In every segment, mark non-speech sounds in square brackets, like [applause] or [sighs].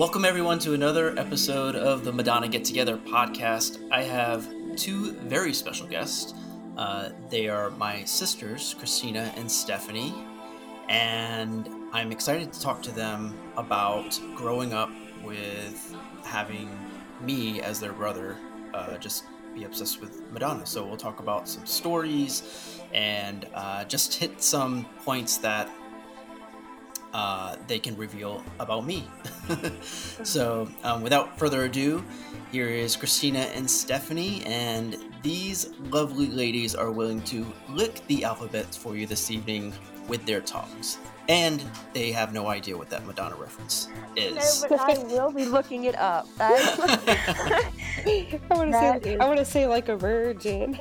Welcome, everyone, to another episode of the Madonna Get Together podcast. I have two very special guests. Uh, they are my sisters, Kristina and Stephanie, and I'm excited to talk to them about growing up with having me as their brother uh, just be obsessed with Madonna. So we'll talk about some stories and uh, just hit some points that uh, they can reveal about me. [laughs] so, um, without further ado, here is Kristina and Stephanie, and these lovely ladies are willing to lick the alphabet for you this evening with their tongues. And they have no idea what that Madonna reference is. No, but I will be looking it up. [laughs] [laughs] I want to say, I want to say like a virgin.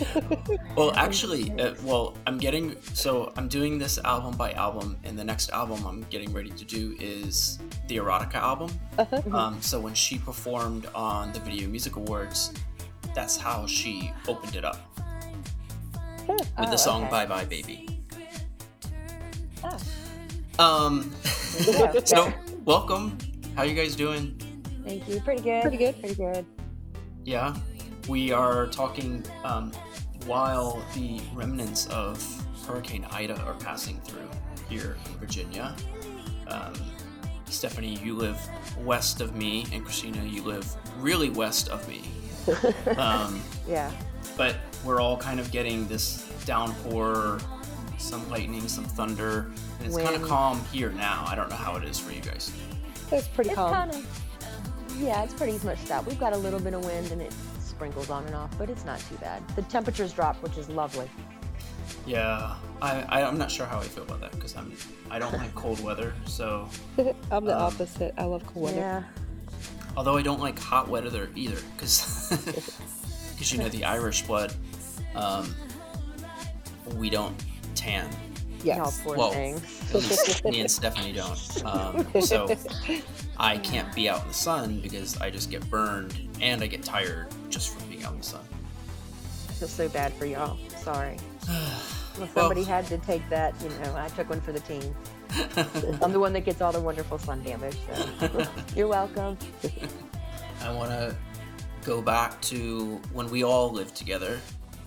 [laughs] well, actually, uh, well, I'm getting so I'm doing this album by album, and the next album I'm getting ready to do is the Erotica album. Uh-huh. Um, so when she performed on the Video Music Awards, that's how she opened it up with oh, the song okay. "Bye Bye Baby." Oh. Um. [laughs] so, welcome. How are you guys doing? Thank you. Pretty good. Pretty good. Pretty good. Yeah, we are talking um, while the remnants of Hurricane Ida are passing through here in Virginia. Um, Stephanie, you live west of me, and Kristina, you live really west of me. [laughs] Um, yeah. But we're all kind of getting this downpour some lightning, some thunder, and it's kind of calm here now. I don't know how it is for you guys. It's pretty it's calm. Kinda, yeah, it's pretty much that. We've got a little bit of wind and it sprinkles on and off, but it's not too bad. The temperatures drop, which is lovely. Yeah, I, I am not sure how I feel about that because I'm I don't like cold weather. So [laughs] I'm the um, opposite. I love cold weather. Yeah. Although I don't like hot weather either because because [laughs] [laughs] you know the Irish blood, um, we don't tan. Yes. Oh, well, me and Stephanie don't. Um, so I can't be out in the sun because I just get burned and I get tired just from being out in the sun. I feel so bad for y'all. Sorry. [sighs] well, somebody well, had to take that. You know, I took one for the team. [laughs] I'm the one that gets all the wonderful sun damage. So [laughs] you're welcome. I want to go back to when we all lived together,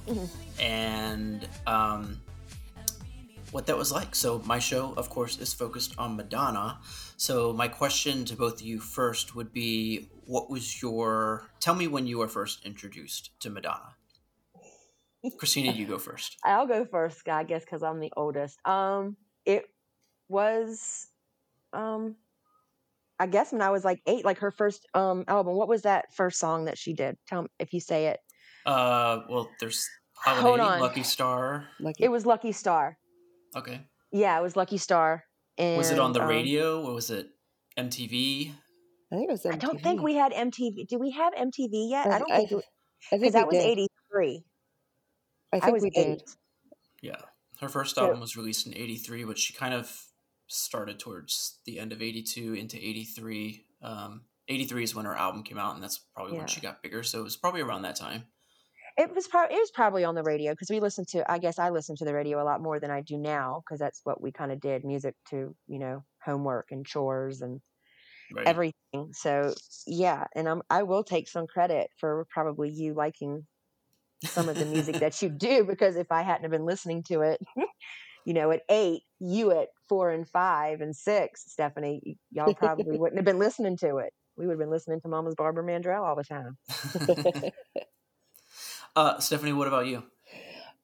mm-hmm. and um, what that was like. So, my show, of course, is focused on Madonna. So, my question to both of you first would be what was your. Tell me when you were first introduced to Madonna. Kristina, you go first. [laughs] I'll go first, I guess, because I'm the oldest. Um, it was, um, I guess when I was like eight, like her first um album. What was that first song that she did? Tell me if you say it. Uh, well, there's Holiday, Hold on. Lucky Star. Lucky. It was Lucky Star. Okay. Yeah, it was Lucky Star. And, was it on the um, radio or was it MTV? I think it was MTV. I don't think we had MTV. Do we have MTV yet? I, I don't think. I, think that was eighty three. I think I we did. Yeah, her first album was released in '83, but she kind of started towards the end of '82 into '83. Um, '83 is when her album came out, and that's probably yeah. when she got bigger. So it was probably around that time. It was probably it was probably on the radio because we listened to. I guess I listened to the radio a lot more than I do now because that's what we kind of did music to you know homework and chores and right. everything. So yeah, and I'm I will take some credit for probably you liking some of the music [laughs] that you do because if I hadn't have been listening to it, [laughs] you know, at eight, you at four and five and six, Stephanie, y'all probably [laughs] wouldn't have been listening to it. We would have been listening to Mama's Barbara Mandrell all the time. Uh, Stephanie, what about you?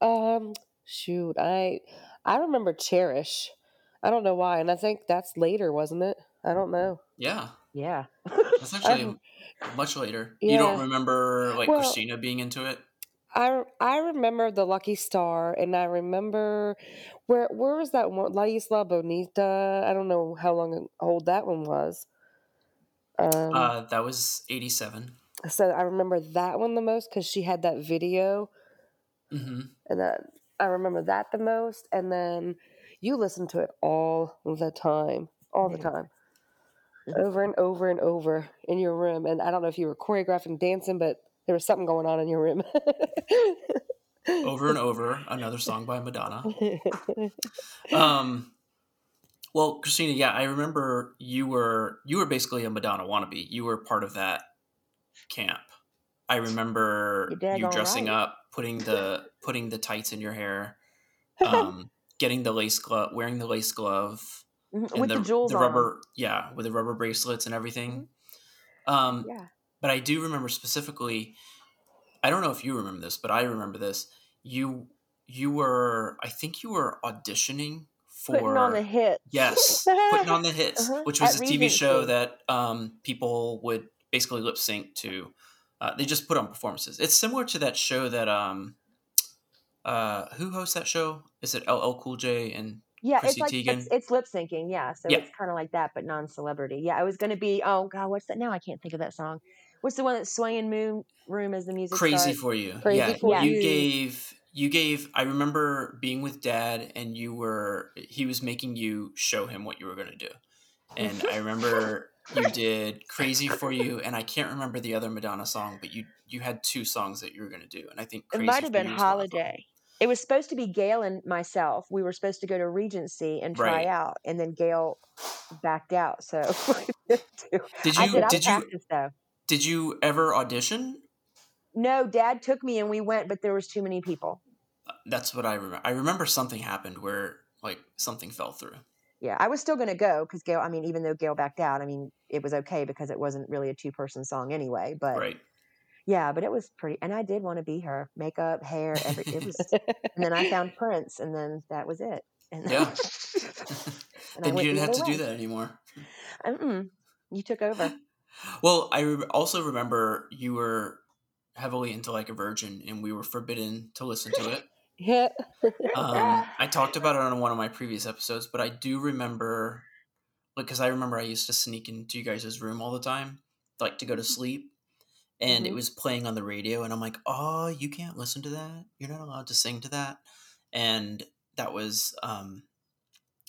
Um, shoot, I I remember Cherish. I don't know why, and I think that's later, wasn't it? I don't know. Yeah. Yeah. that's [laughs] actually much later. Yeah. You don't remember like well, Kristina being into it? I I remember the Lucky Star, and I remember where where was that one? La Isla Bonita. I don't know how long old that one was. Um, uh, that was eighty seven so I remember that one the most because she had that video, mm-hmm. and that I remember that the most. And then you listen to it all the time, all the time, over and over and over in your room. And I don't know if you were choreographing, dancing, but there was something going on in your room. over and over, another song by Madonna. Um, Well, Kristina, yeah, I remember you were you were basically a Madonna wannabe. You were part of that camp. I remember you dressing right. up, putting the [laughs] putting the tights in your hair, [laughs] um, getting the lace glove, wearing the lace glove, mm-hmm. with the, the jewels, the rubber, on. yeah, with the rubber bracelets and everything. Mm-hmm. Um, yeah. But I do remember specifically. I don't know if you remember this, but I remember this. You you were, I think you were auditioning for putting on the hits. Yes, putting on the [laughs] hits, uh-huh. which was At a TV show that um, people would basically lip sync to. Uh, they just put on performances. It's similar to that show that um, uh, who hosts that show? Is it LL Cool J and yeah, Chrissy it's like Teigen? it's, it's lip syncing. Yeah, so yeah. it's kind of like that, but non-celebrity. Yeah, I was going to be. Oh God, what's that? Now I can't think of that song. What's the one that Swaying Moon Room as the music? Crazy starts? for you. Crazy yeah, for you. You gave you gave i remember being with dad and you were he was making you show him what you were going to do and i remember you did crazy for you and i can't remember the other madonna song but you you had two songs that you were going to do and i think it might have been holiday it was supposed to be gail and myself we were supposed to go to regency and try right. out and then gail backed out so [laughs] did you did you though. did you ever audition no, dad took me and we went, but there was too many people. That's what I remember. I remember something happened where like something fell through. Yeah, I was still going to go because Gail. I mean, even though Gail backed out, I mean, it was okay because it wasn't really a two-person song anyway. But right. Yeah, but it was pretty, and I did want to be her. Makeup, hair, every it was. [laughs] and then I found Prince, and then that was it. And yeah. [laughs] [laughs] and, and you didn't have to way. do that anymore. Mm-mm. You took over. Well, I re- also remember you were heavily into like a virgin and we were forbidden to listen to it. Yeah. um, I talked about it on one of my previous episodes, but I do remember, like, because I remember I used to sneak into you guys' room all the time, like to go to sleep, and mm-hmm. it was playing on the radio, and I'm like, oh, you can't listen to that. You're not allowed to sing to that, and that was, um,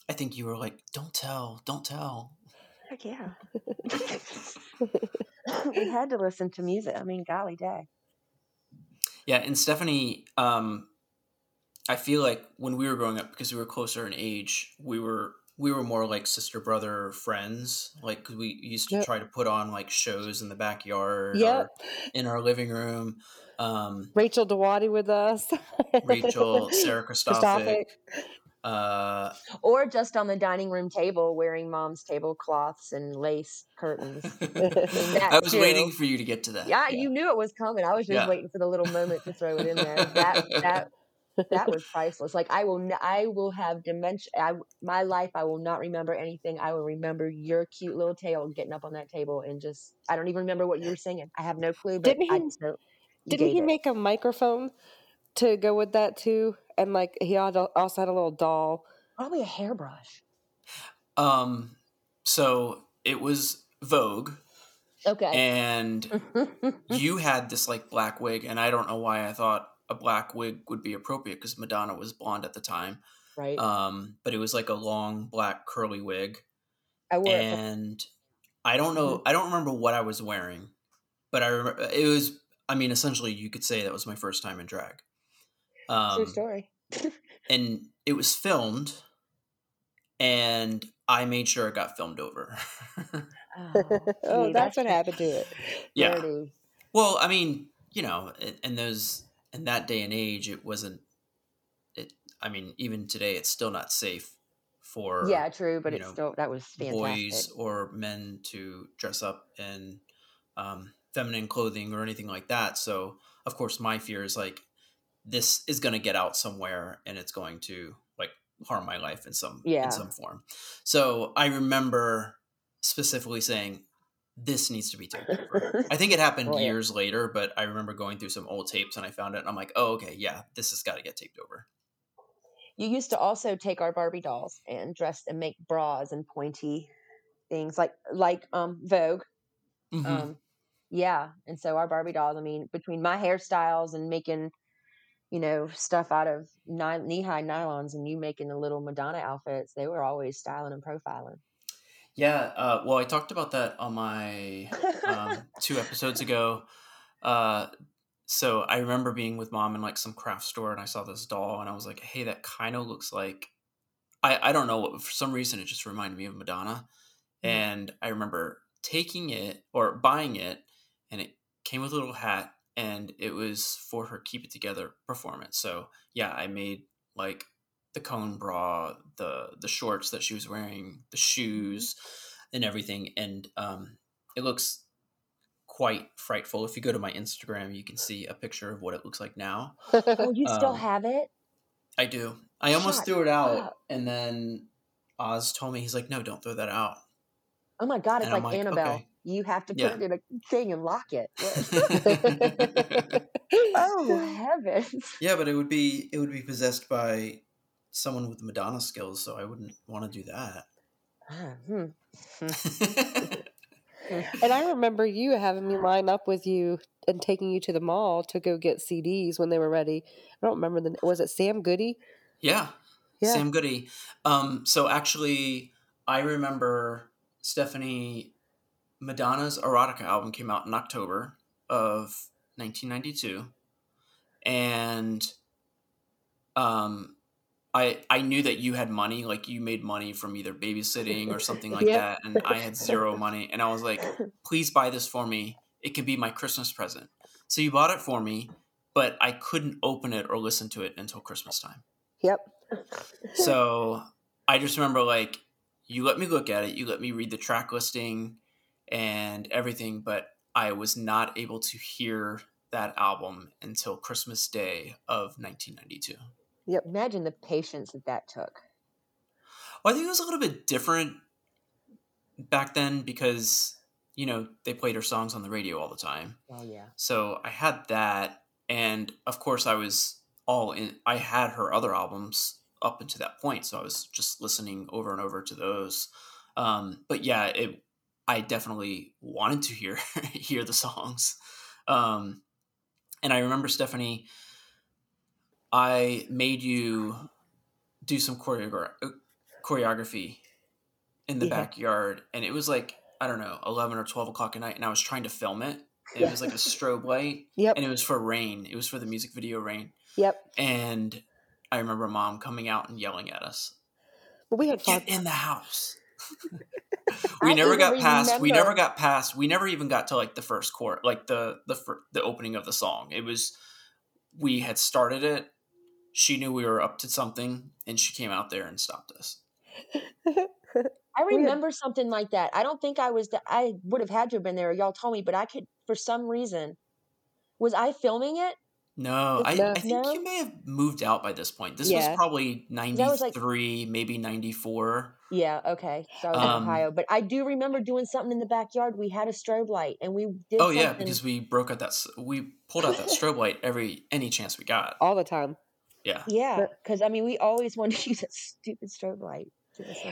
I think you were like, don't tell, don't tell. Heck yeah. [laughs] we had to listen to music. I mean, golly day. Yeah, and Stephanie, um, I feel like when we were growing up, because we were closer in age, we were we were more like sister brother friends. Like we used to yep. try to put on like shows in the backyard, yep. in our living room. Um, Rachel Dewati with us. Rachel, [laughs] Sarah Christophic. Uh, or just on the dining room table wearing mom's tablecloths and lace curtains. [laughs] [laughs] I was too. waiting for you to get to that. Yeah, yeah, you knew it was coming. I was just yeah. waiting for the little moment to throw it in there. That that that was [laughs] priceless. Like I will, I will have dementia. I, my life, I will not remember anything. I will remember your cute little tail getting up on that table and just. I don't even remember what you were singing. I have no clue. But didn't he? didn't he it. make a microphone to go with that too? and like he also had a little doll. Probably a hairbrush. Um, so it was Vogue. Okay. And [laughs] you had this like black wig, and I don't know why I thought a black wig would be appropriate because Madonna was blonde at the time. Right. Um, but it was like a long black curly wig. I wore and it. I don't know. Mm-hmm. I don't remember what I was wearing, but I remember it was. I mean, essentially, you could say that was my first time in drag. Um, True story. and it was filmed, and I made sure it got filmed over. oh, [laughs] oh that's what happened to it. Yeah. Dirty. Well, I mean, you know, and those in that day and age, it wasn't. It. I mean, even today, it's still not safe for. Yeah, true, but it's know, still that was fantastic. Boys or men to dress up in um, feminine clothing or anything like that. So, of course, my fear is like this is going to get out somewhere and it's going to like harm my life in some yeah. in some form. So I remember specifically saying this needs to be taped over. [laughs] I think it happened oh, years later, but I remember going through some old tapes and I found it and I'm like, "Oh, okay, yeah, this has got to get taped over." You used to also take our Barbie dolls and dress and make bras and pointy things like like um Vogue. Mm-hmm. Um yeah, and so our Barbie dolls, I mean, between my hairstyles and making you know, stuff out of knee high nylons and you making the little Madonna outfits, they were always styling and profiling. Yeah. Uh, well, I talked about that on my um, [laughs] two episodes ago. Uh, so I remember being with mom in like some craft store and I saw this doll and I was like, hey, that kind of looks like I I don't know for some reason it just reminded me of Madonna, mm-hmm. and I remember taking it or buying it, and it came with a little hat, and it was for her Keep It Together performance. So yeah, I made like the cone bra, the the shorts that she was wearing, the shoes, and everything, and um, it looks quite frightful. If you go to my Instagram, you can see a picture of what it looks like now. [laughs] oh, you still um, have it? I do. I almost Shut threw it out, up. and then Oz told me he's like, "No, don't throw that out." Oh my god, it's like, like, Annabelle. Okay. You have to put yeah. it in a thing and lock it. [laughs] oh [laughs] heavens! Yeah, but it would be it would be possessed by someone with Madonna skills, so I wouldn't want to do that. Ah, hmm. [laughs] and I remember you having me line up with you and taking you to the mall to go get CDs when they were ready. I don't remember the was it Sam Goody? Yeah, yeah. Sam Goody. Um, so actually, I remember Stephanie Madonna's Erotica album came out in October of 1992, and um, I I knew that you had money, like you made money from either babysitting or something like that, and I had zero money, and I was like, [laughs] "Please buy this for me. It could be my Christmas present." So you bought it for me, but I couldn't open it or listen to it until Christmas time. Yep. [laughs] so I just remember like you let me look at it, you let me read the track listing and everything, but I was not able to hear that album until Christmas Day of 1992. Yep. Imagine the patience that that took. Well, I think it was a little bit different back then because you know they played her songs on the radio all the time. Oh yeah. So I had that, and of course I was all in. I had her other albums up until that point, so I was just listening over and over to those. Um, but yeah, it. I definitely wanted to hear [laughs] hear the songs, um, and I remember Stephanie I made you do some choreogra- choreography in the yeah. backyard, and it was like I don't know, eleven or twelve o'clock at night, and I was trying to film it. it was like a strobe light, [laughs] yep. and it was for Rain. It was for the music video Rain. Yep. And I remember mom coming out and yelling at us. But we had fun. Get in the house. [laughs] we never got past. Remember. We never got past. We never even got to like the first chord, like the the the opening of the song. It was we had started it she knew we were up to something and she came out there and stopped us. [laughs] I remember something like that. I don't think I was, I would have had to have been there. Y'all told me, but I could, for some reason, was I filming it? No, I, I, think no? you may have moved out by this point. This yeah. was probably 93, was like, maybe 94. Yeah, okay. So I was um, in Ohio. But I do remember doing something in the backyard. We had a strobe light and we did Oh, something. yeah, because we broke out that, we pulled out that strobe light every, any chance we got. All the time. Yeah. Yeah, because I mean, we always [laughs] wanted to use that stupid strobe light.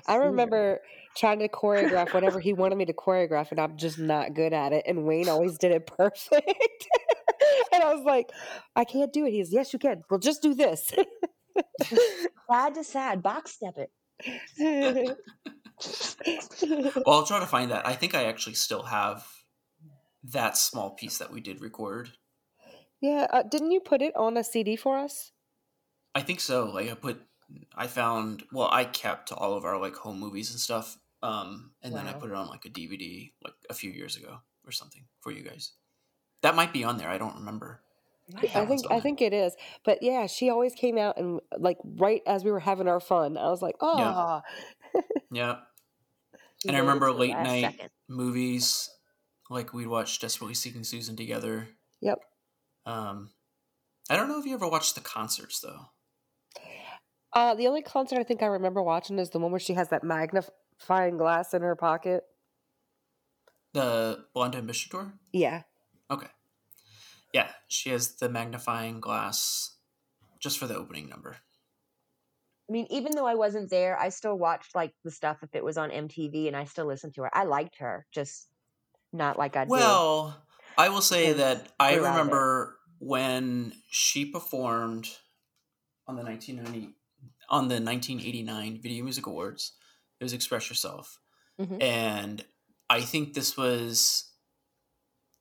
I remember trying to choreograph whatever he wanted me to choreograph, and I'm just not good at it. And Wayne always did it [laughs] perfect. [laughs] and I was like, I can't do it. He's, yes, you can. Well, just do this. side to side, box step it. well, I'll try to find that. I think I actually still have that small piece that we did record. Yeah, uh, didn't you put it on a CD for us? I think so. Like I put, I found. Well, I kept all of our like home movies and stuff, um, and wow. then I put it on like a DVD like a few years ago or something for you guys. That might be on there. I don't remember. I think I think it is, but yeah, she always came out and like right as we were having our fun, I was like, oh, yeah. yeah. [laughs] And I remember late night second. movies, like we'd watch Desperately Seeking Susan together. Yep. Um, I don't know if you ever watched the concerts though. Uh, the only concert I think I remember watching is the one where she has that magnifying glass in her pocket. The Blond Ambition tour. Yeah. Okay. Yeah, she has the magnifying glass just for the opening number. I mean, even though I wasn't there, I still watched like the stuff if it was on MTV, and I still listened to her. I liked her, just not like I. Do. Well, I will say that I remember when she performed on the 1990 on the 1989 Video Music Awards. It was Express Yourself. Mm-hmm. And I think this was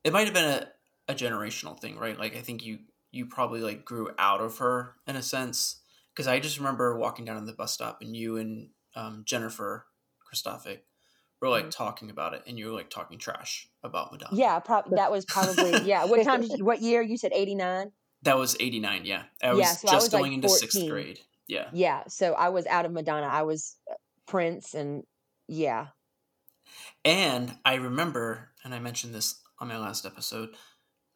it might have been a, a generational thing, right? Like I think you you probably like grew out of her in a sense because I just remember walking down to the bus stop and you and um, Jennifer Christophic were like mm-hmm. talking about it, and you were like talking trash about Madonna. Yeah, that was probably yeah. [laughs] What time? Did you, what year? You said eighty nine. That was eighty nine. Yeah, I was yeah, so just I was going like into sixth grade. Yeah. Yeah. So I was out of Madonna. I was uh, Prince, and yeah. And I remember, and I mentioned this on my last episode,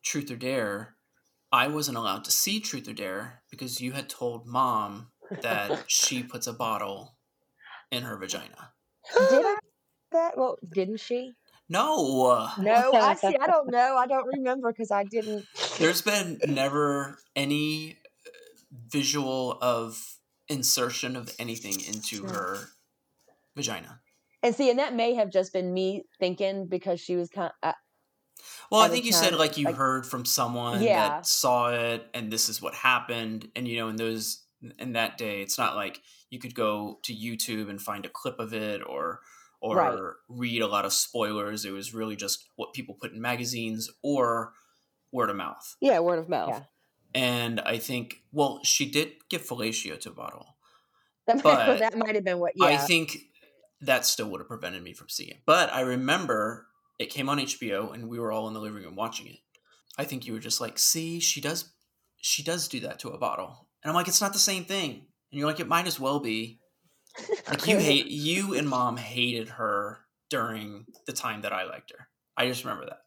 Truth or Dare. I wasn't allowed to see Truth or Dare because you had told mom that [laughs] she puts a bottle in her vagina. Did I? [laughs] That well, didn't she? No. No, I [laughs] see. I don't know. I don't remember because I didn't. There's been never any uh, visual of insertion of anything into her vagina. And see, and that may have just been me thinking because she was kind. Of, uh, well, I think you said like you like, heard from someone yeah. that saw it, and this is what happened, and you know, in those in that day, it's not like you could go to YouTube and find a clip of it or or right. read a lot of spoilers. It was really just what people put in magazines or word of mouth. Yeah, word of mouth. Yeah. And I think, well, she did give fellatio to a bottle. That might, [laughs] that might have been what. Yeah. I think that still would have prevented me from seeing it. But I remember it came on HBO, and we were all in the living room watching it. I think you were just like, "See, she does, she does do that to a bottle," and I'm like, "It's not the same thing." And you're like, "It might as well be." [laughs] Like you hate you and mom hated her during the time that I liked her. I just remember that.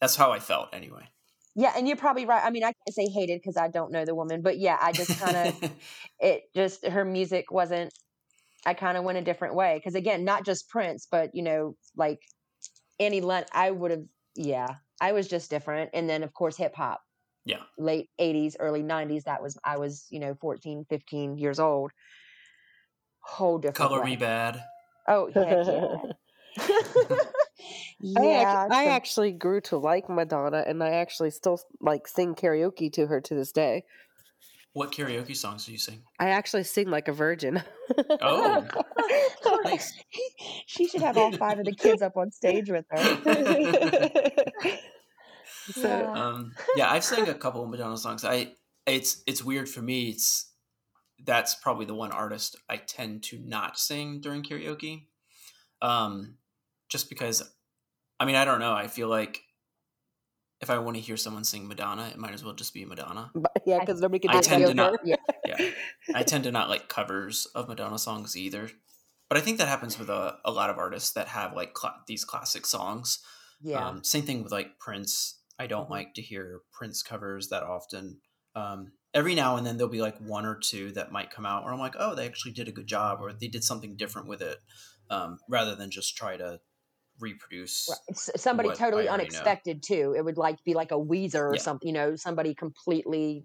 That's how I felt anyway. Yeah, and you're probably right. I mean, I can't say hated because I don't know the woman, but yeah, I just kind of [laughs] it just her music wasn't. I kind of went a different way because again, not just Prince, but you know, like Annie Lent. I would have, yeah, I was just different, and then of course hip hop. Yeah, late '80s, early '90s. That was I was you know 14, 15 years old whole different color way. me bad. Oh yeah. [laughs] [laughs] yeah, I, I actually grew to like Madonna, and I actually still like sing karaoke to her to this day. What karaoke songs do you sing? I actually sing like a virgin. Oh, [laughs] nice. She should have all five of the kids up on stage with her. [laughs] so, um, yeah, I've sang a couple of Madonna songs. I it's it's weird for me. It's that's probably the one artist I tend to not sing during karaoke. Um, just because, I mean, I don't know. I feel like if I want to hear someone sing Madonna, it might as well just be Madonna. But, yeah, because nobody can. I tend to not. Yeah. yeah, I tend to not like covers of Madonna songs either. But I think that happens with a, a lot of artists that have like cl- these classic songs. Yeah. Um, same thing with like Prince. I don't mm-hmm. like to hear Prince covers that often. Um, every now and then there'll be like one or two that might come out where I'm like, oh, they actually did a good job or they did something different with it, um, rather than just try to reproduce right. somebody totally unexpected know. too. It would like be like a Weezer or yeah. something, you know, somebody completely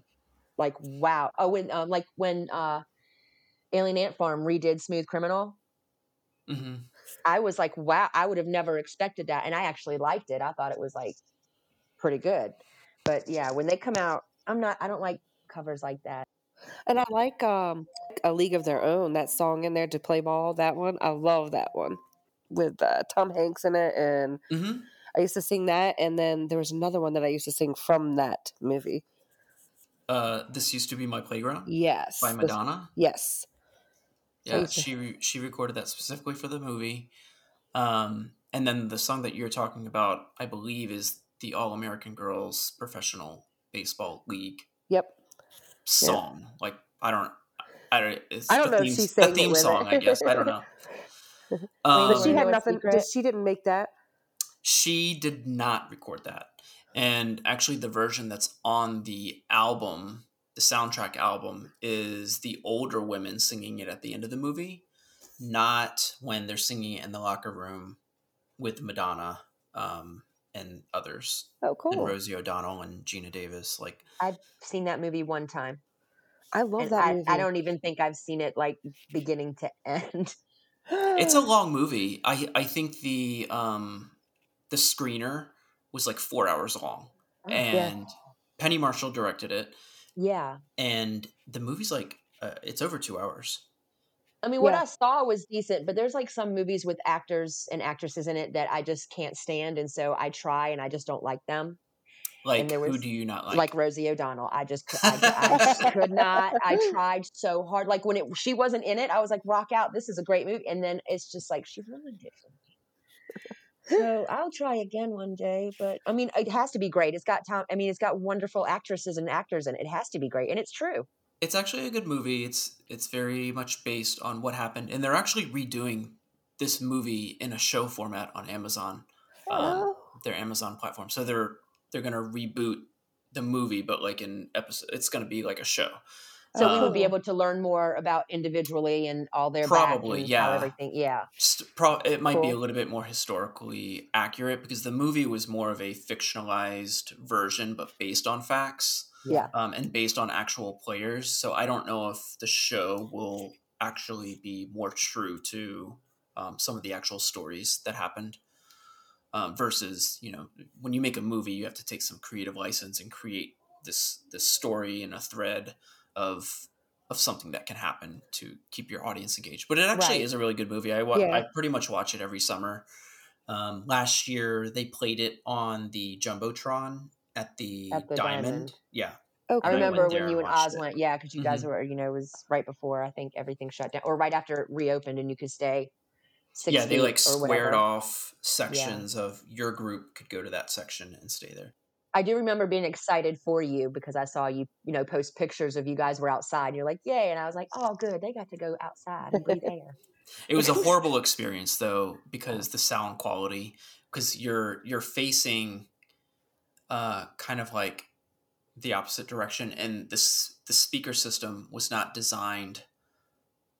like wow. Oh, when um, like when uh, Alien Ant Farm redid Smooth Criminal. Mm-hmm. I was like, wow, I would have never expected that. And I actually liked it. I thought it was like pretty good. But yeah, when they come out, I'm not, I don't like covers like that. And I like um a League of Their Own. That song in there to play ball. That one, I love that one with uh, Tom Hanks in it, and mm-hmm. I used to sing that. And then there was another one that I used to sing from that movie. Uh, this used to be my playground. Yes, by Madonna. This, yes. Yeah, she re- she recorded that specifically for the movie. Um, and then the song that you're talking about, I believe, is the All American Girls Professional Baseball League. Yep song. Yeah. Like I don't, I don't. It's I don't know theme, if she sang the theme song. I guess I don't [laughs] know. Um, but she had nothing. Did she didn't make that? She did not record that, and actually, the version that's on the album, the soundtrack album, is the older women singing it at the end of the movie, not when they're singing it in the locker room with Madonna. Um, and others. Oh, cool. And Rosie O'Donnell and Geena Davis. Like I've seen that movie one time. I love and that I, movie. I don't even think I've seen it like beginning to end. It's a [gasps] long movie. I I think the um the screener was like four hours long, oh, and yeah. Penny Marshall directed it. Yeah, and the movie's like uh, it's over two hours. I mean, what yeah. I saw was decent, but there's like some movies with actors and actresses in it that I just can't stand, and so I try and I just don't like them. Like, was, who do you not like? Like Rosie O'Donnell. I just, I, I [laughs] just could not. I tried so hard. Like when it, she wasn't in it, I was like, rock out. This is a great movie. And then it's just like she ruined it for me. so I'll try again one day. But I mean, it has to be great. It's got Tom. I mean, it's got wonderful actresses and actors, and it. it has to be great. And it's true. It's actually a good movie. It's it's very much based on what happened, and they're actually redoing this movie in a show format on Amazon. Um, oh. their Amazon platform. So they're they're gonna reboot the movie, but like an episode, it's gonna be like a show. So um, we would be able to learn more about individually and all their probably yeah everything yeah. Pro- it might cool. be a little bit more historically accurate because the movie was more of a fictionalized version, but based on facts. Yeah. Um, and based on actual players. So I don't know if the show will actually be more true to um, some of the actual stories that happened um, versus you know when you make a movie you have to take some creative license and create this this story and a thread of of something that can happen to keep your audience engaged but it actually right. is a really good movie i yeah. i pretty much watch it every summer um, last year they played it on the jumbotron at the, at the diamond. diamond. yeah Okay. I remember when you and Oz it. went, yeah, because you guys mm-hmm. were, you know, it was right before I think everything shut down, or right after it reopened, and you could stay yeah, they like squared off sections yeah. of your group could go to that section and stay there. I do remember being excited for you because I saw you, you know, post pictures of you guys were outside. And you're like, yay. And I was like, oh, good. They got to go outside and breathe air. [laughs] [laughs] It was a horrible experience though, because the sound quality, because you're, you're facing uh, kind of like the opposite direction. And this, the speaker system was not designed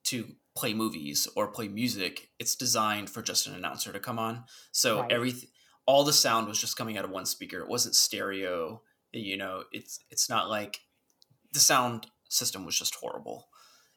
to play movies or play music. It's designed for just an announcer to come on. So right. everything, all the sound was just coming out of one speaker. It wasn't stereo. You know, it's it's not like the sound system was just horrible,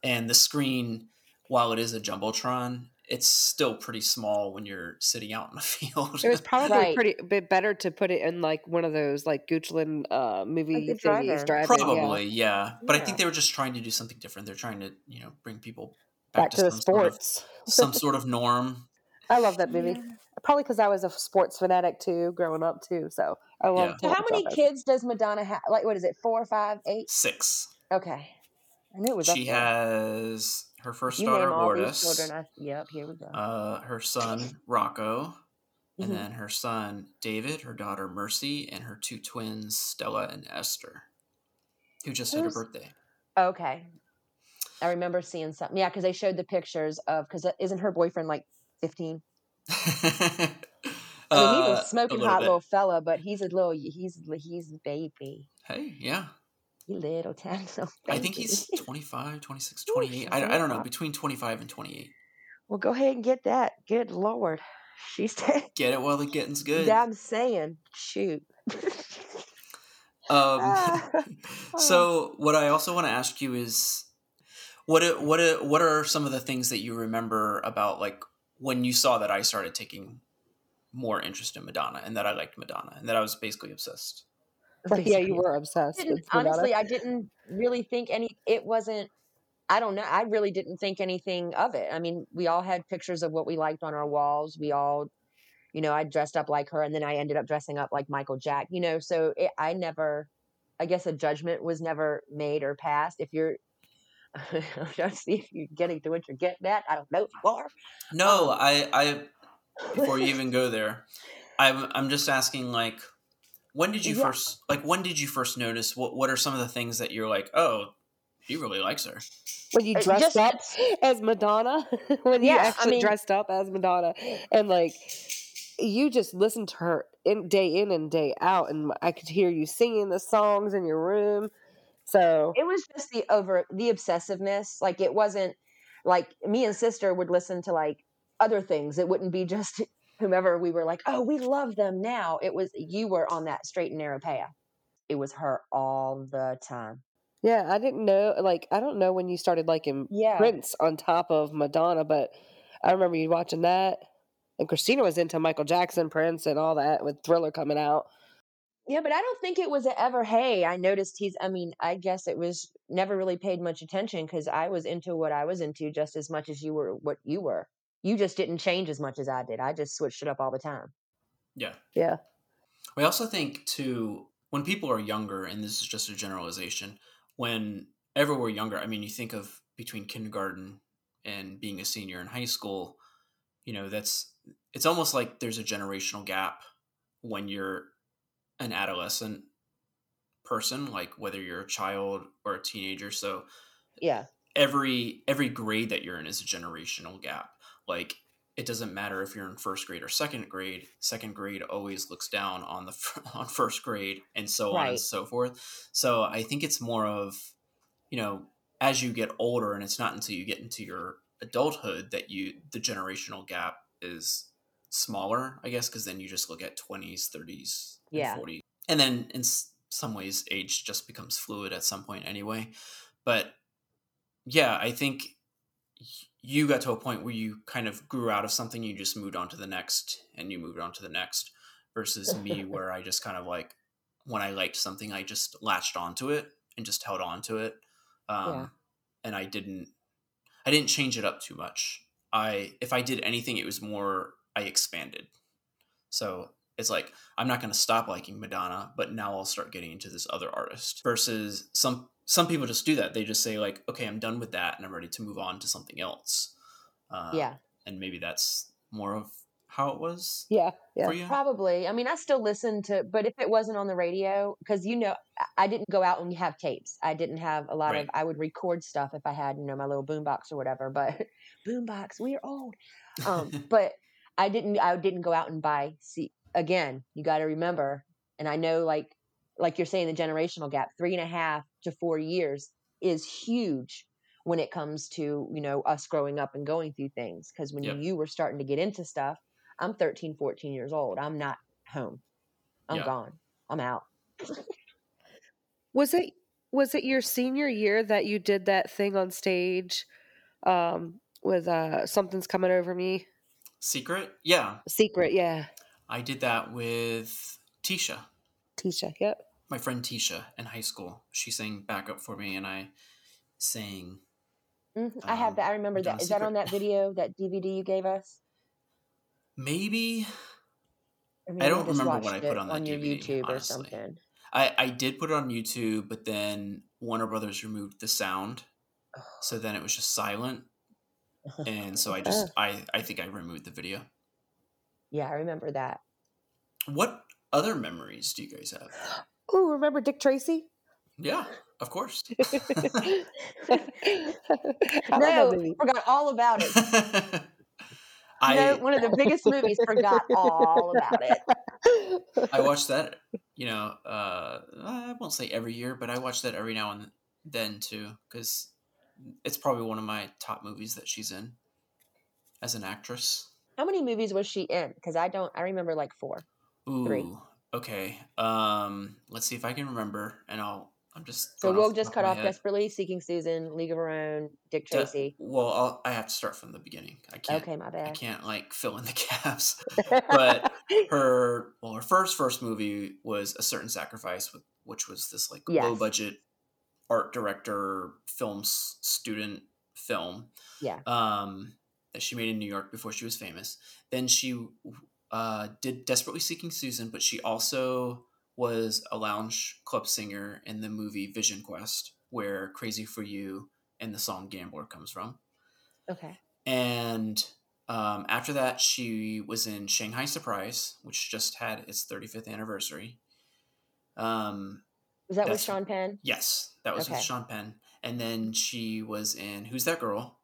and the screen, while it is a jumbotron, it's still pretty small when you're sitting out in the [laughs] field. It was probably right. pretty bit better to put it in like one of those like Goochland uh, movie like thingies. Driving, probably, yeah. yeah. But yeah. I think they were just trying to do something different. They're trying to, you know, bring people back, back to, to the sports. Sort of, some [laughs] sort of norm. I love that movie. Yeah. Probably because I was a sports fanatic too, growing up too. So I love. Yeah. So how many kids does Madonna have? Like, what is it? Four, five, eight, six. Okay, I knew it was. She has her first you daughter, Lourdes. I, yep, here we go. Uh, her son Rocco, and mm-hmm. then her son David, her daughter Mercy, and her two twins Stella and Esther, who just Who's... had her birthday. Okay, I remember seeing something. Yeah, because they showed the pictures of because uh, isn't her boyfriend like fifteen? [laughs] I mean, he's a uh, smoking a hot bit. little fella, but he's a little he's he's a baby. Hey, yeah. little tiny [laughs] little baby. I think he's [laughs] 25, 26, 28. I, I don't know, between 25 and 28. Well, go ahead and get that. Good lord. She's t- Get it while the getting's good. Yeah, I'm saying. Shoot. um, so, what I also want to ask you is what what what are some of the things that you remember about like when you saw that I started taking more interest in Madonna and that I liked Madonna and that I was basically obsessed. yeah, you were obsessed. I honestly, I didn't really think any. It wasn't. I don't know. I really didn't think anything of it. I mean, we all had pictures of what we liked on our walls. We all, you know, I dressed up like her, and then I ended up dressing up like Michael Jack. You know, so it, I never. I guess a judgment was never made or passed. If you're [laughs] I'm trying to see if you're getting to what you're getting at. I don't know if you are. No, um, I, I, before you [laughs] even go there, I'm, I'm just asking, like, when did you yeah. first, like, when did you first notice? What, what are some of the things that you're like, oh, he really likes her? When you uh, dressed just, up as Madonna, [laughs] when yeah, you actually I mean, dressed up as Madonna, and like, you just listened to her in day in and day out, and I could hear you singing the songs in your room so it was just the over the obsessiveness. Like it wasn't like me and sister would listen to like other things. It wouldn't be just [laughs] whomever we were like, oh, we love them now. It was you were on that straight and narrow path. It was her all the time. Yeah, I didn't know. Like, I don't know when you started liking yeah. Prince on top of Madonna, but I remember you watching that. And Kristina was into Michael Jackson, Prince, and all that with Thriller coming out. Yeah, but I don't think it was ever, hey, I noticed he's, I mean, I guess it was never really paid much attention because I was into what I was into just as much as you were what you were. You just didn't change as much as I did. I just switched it up all the time. Yeah. Yeah. We also think, too, when people are younger, and this is just a generalization, whenever we're younger, I mean, you think of between kindergarten and being a senior in high school, you know, that's it's almost like there's a generational gap when you're an adolescent person, like whether you're a child or a teenager. So yeah, every every grade that you're in is a generational gap. Like it doesn't matter if you're in first grade or second grade. Second grade always looks down on the [laughs] on first grade, and so right. on and so forth. So I think it's more of, you know, as you get older, and it's not until you get into your adulthood that you the generational gap is smaller, I guess, because then you just look at 20s, 30s, yeah. 40s. And then in some ways, age just becomes fluid at some point anyway. But yeah, I think you got to a point where you kind of grew out of something, you just moved on to the next, and you moved on to the next, versus me, [laughs] where I just kind of like, when I liked something, I just latched onto it and just held on to it. Um, yeah. And I didn't, I didn't change it up too much. I, if I did anything, it was more I expanded. So it's like I'm not going to stop liking Madonna, but now I'll start getting into this other artist. Versus some some people just do that. They just say like, okay, I'm done with that, and I'm ready to move on to something else. Uh, yeah, and maybe that's more of how it was. Yeah, yeah, probably. I mean, I still listen to, but if it wasn't on the radio, because you know, I didn't go out and have tapes. I didn't have a lot right. of. I would record stuff if I had, you know, my little boombox or whatever. But [laughs] boombox, we are old. Um, [laughs] but I didn't I didn't go out and buy see again, you gotta remember, and I know like like you're saying the generational gap, three and a half to four years is huge when it comes to, you know, us growing up and going through things. Cause when yep. you were starting to get into stuff, I'm 13, 14 years old. I'm not home. I'm yep. gone. I'm out. was it was it your senior year that you did that thing on stage um with uh something's coming over me Secret? Yeah. Secret, yeah. I did that with Tisha. Tisha, yep. My friend Tisha in high school. She sang backup for me and I sang. Mm-hmm. I have that. I remember that. Is Secret. that on that video, that DVD you gave us? Maybe. maybe I don't remember what I put on that on your DVD, YouTube honestly. or something. I, I did put it on YouTube, but then Warner Brothers removed the sound. So then it was just silent and so I just [laughs] I I think I removed the video. Yeah, I remember that. What other memories do you guys have? Oh, remember Dick Tracy? Yeah, of course. [laughs] no, forgot all about it. [laughs] I no, one of the biggest movies. Forgot all about it. I watched that. You know, uh, I won't say every year, but I watch that every now and then too, because it's probably one of my top movies that she's in as an actress. How many movies was she in? Because I don't. I remember like four. Ooh. Three. Okay. Um. Let's see if I can remember, and I'll. I'm just. So we'll just cut off head. desperately seeking Susan, League of Her Own, Dick Tracy. De- well, I'll, I have to start from the beginning. I can't. Okay, my bad. I can't like fill in the [laughs] gaps. [laughs] but her well, her first first movie was A Certain Sacrifice, with which was this like yes. low budget art director film student film. Yeah. Um that she made in new york before she was famous. Then she uh did desperately seeking susan but she also was a lounge club singer in the movie vision quest where crazy for you and the song gambler comes from. Okay. And um, after that she was in shanghai surprise which just had its 35th anniversary. Um, was that with Sean Penn? Yes, that was okay. with Sean Penn. And then she was in Who's That Girl?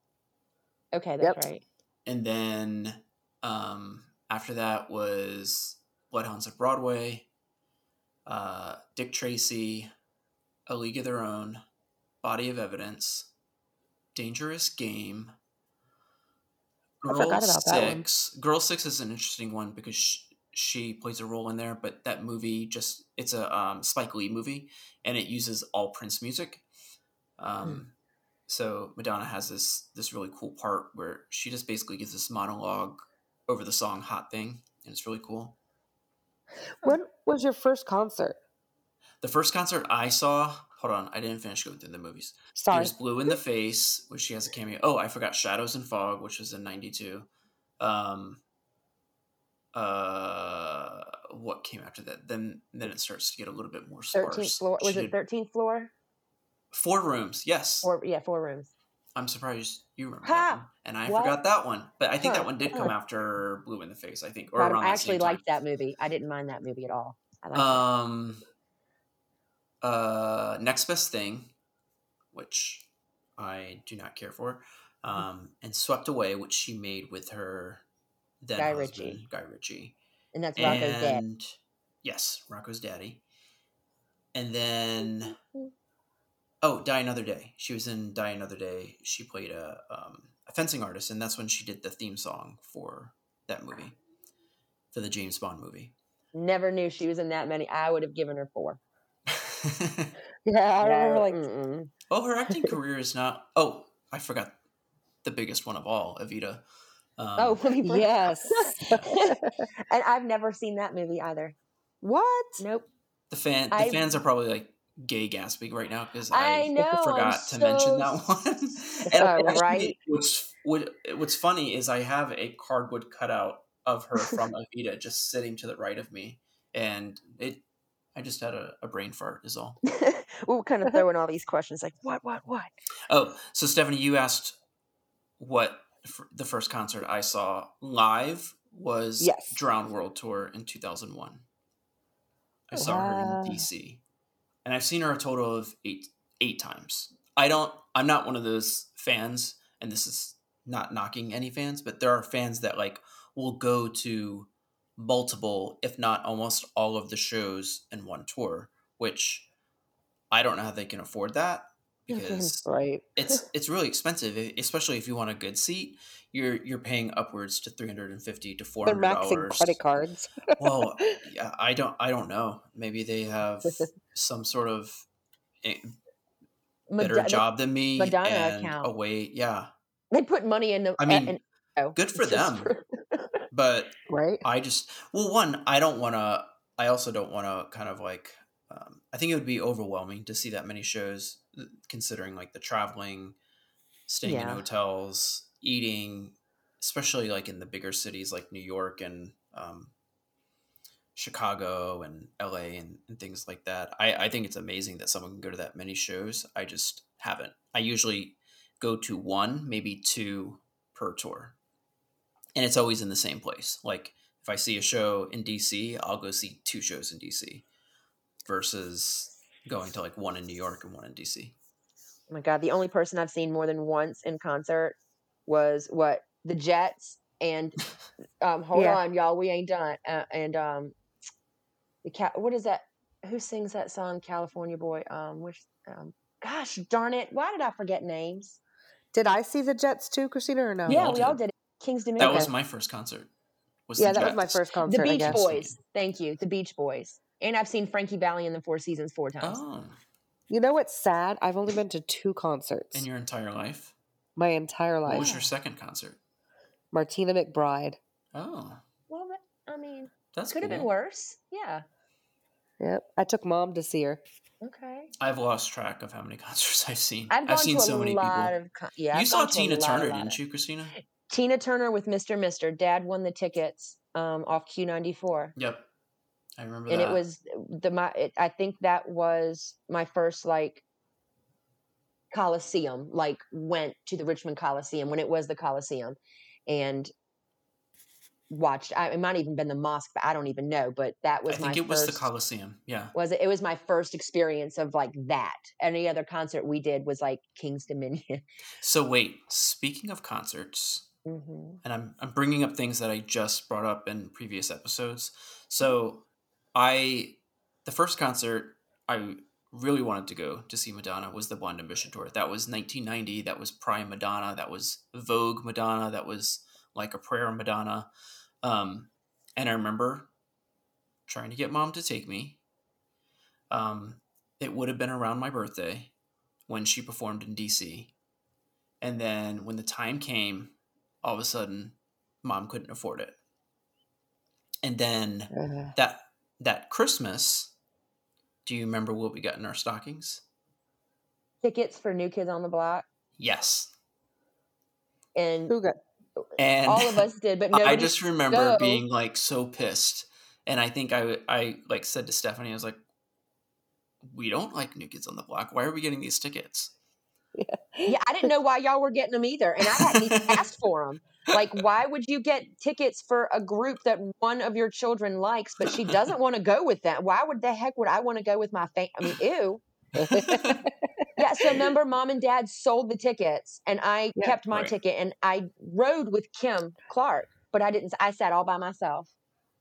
Okay, that's yep. right. And then um, after that was Bloodhounds of Broadway, uh, Dick Tracy, A League of Their Own, Body of Evidence, Dangerous Game. Girl Six. Girl Six is an interesting one because she, she plays a role in there, but that movie just it's a um, Spike Lee movie and it uses all Prince music. Um, mm. So Madonna has this this really cool part where she just basically gives this monologue over the song "Hot Thing," and it's really cool. When was your first concert? The first concert I saw. Hold on, I didn't finish going through the movies. Sorry. There's "Blue in the Face," which she has a cameo. Oh, I forgot "Shadows and Fog," which was in '92. Um, uh, what came after that. Then then it starts to get a little bit more sparse. Thirteenth floor. Was it thirteenth floor? Four rooms. Yes. Four. Yeah, four rooms. I'm surprised you remember that one, and I what? forgot that one. But I think huh. that one did come after Blue in the Face. I think, or around I actually liked that movie. I didn't mind that movie at all. um. Uh, next best thing, which I do not care for, mm. um, and swept away, which she made with her then Guy husband, Ritchie. Guy Ritchie, and that's Rocco's and, dad. Yes, Rocco's daddy. And then Oh, Die Another Day. She was in Die Another Day. She played a, um, a fencing artist, and that's when she did the theme song for that movie, for the James Bond movie. Never knew she was in that many. I would have given her four. [laughs] yeah, I remember like. Mm-mm. Oh, her acting [laughs] career is not. Oh, I forgot the biggest one of all, Evita. Um, [laughs] oh, yes. [laughs] [laughs] and I've never seen that movie either. What? Nope. The fan, the I, fans are probably like, gay gasping right now because I, I know, forgot I'm to so... mention that one. and uh, actually, right. What's what, what's funny is I have a cardboard cutout of her from Evita just sitting to the right of me, and it. I just had a, a brain fart. Is all. We're kind of throwing all these questions like what, what, what. Oh, so Stephanie, you asked what the first concert I saw live was yes. Drowned World Tour in 2001. I oh, saw her in DC and I've seen her a total of eight eight times. I don't. I'm not one of those fans, and this is not knocking any fans, but there are fans that like will go to multiple, if not almost all of the shows in one tour, which I don't know how they can afford that because right. it's [laughs] it's really expensive, especially if you want a good seat. You're you're paying upwards to three hundred and fifty to four hundred dollars. Credit cards. well, [laughs] yeah, I don't I don't know. Maybe they have [laughs] some sort of eh, better Madonna, job than me. Madonna account. Away, yeah. They put money in the. I mean, oh, good for them. but right, I just well, one, I don't want to. I also don't want to kind of like. Um, I think it would be overwhelming to see that many shows, considering like the traveling, staying yeah. in hotels, eating, especially like in the bigger cities like New York and um, Chicago and LA and, and things like that. I, I think it's amazing that someone can go to that many shows. I just haven't. I usually go to one, maybe two per tour. And it's always in the same place. Like if I see a show in DC, I'll go see two shows in DC versus going to like one in New York and one in DC. Oh my god, the only person I've seen more than once in concert was what the Jets and [laughs] um, hold yeah. on, y'all, we ain't done. Uh, and um, the cat, what is that? Who sings that song, California Boy? Um, which, um, gosh darn it, why did I forget names? Did I see the Jets too, Kristina, or no? Yeah, we all did. King's Dominion. That was my first concert. Was yeah, that Jets. was my first concert. The Beach Boys. Thank you, the Beach Boys. And I've seen Frankie Valli in the Four Seasons four times. Oh. You know what's sad? I've only been to two concerts in your entire life my entire life. What was your second concert? Martina McBride. Oh. Well, I mean, that could have been worse. Yeah. Yep. I took mom to see her. Okay. I've lost track of how many [laughs] concerts I've seen. I've, I've seen so many people. Of, yeah. You I've saw Tina Turner, didn't you, Kristina? Tina Turner with Mr. Mister. Dad won the tickets um, off Q94. Yep. I remember and that. it was the my it, I think that was my first like Coliseum, like went to the Richmond Coliseum when it was the Coliseum and watched I, it might even been the mosque but i don't even know but that was I think my it first, was the coliseum yeah was it it was my first experience of like that any other concert we did was like king's dominion [laughs] so wait speaking of concerts mm-hmm. and I'm, I'm bringing up things that i just brought up in previous episodes so i the first concert i really wanted to go to see Madonna was the Blond Ambition tour. That was 1990. That was Prime Madonna. That was Vogue Madonna. That was like a prayer Madonna. Um, and I remember trying to get mom to take me. Um, it would have been around my birthday when she performed in DC. And then when the time came, all of a sudden, mom couldn't afford it. And then uh-huh. that that Christmas, do you remember what we got in our stockings? Tickets for New Kids on the Block. Yes. And who got? And all of us [laughs] did, but I just remember being like so pissed And I think I I like said to Stephanie, I was like, we don't like New Kids on the Block. Why are we getting these tickets? Yeah. yeah, I didn't know why y'all were getting them either, and I hadn't even [laughs] asked for them. Like, why would you get tickets for a group that one of your children likes, but she doesn't want to go with them? Why would the heck would I want to go with my family? I mean, ew. [laughs] yeah, so remember, mom and dad sold the tickets, and I yeah, kept my right. ticket, and I rode with Kim Clark, but I didn't. I sat all by myself.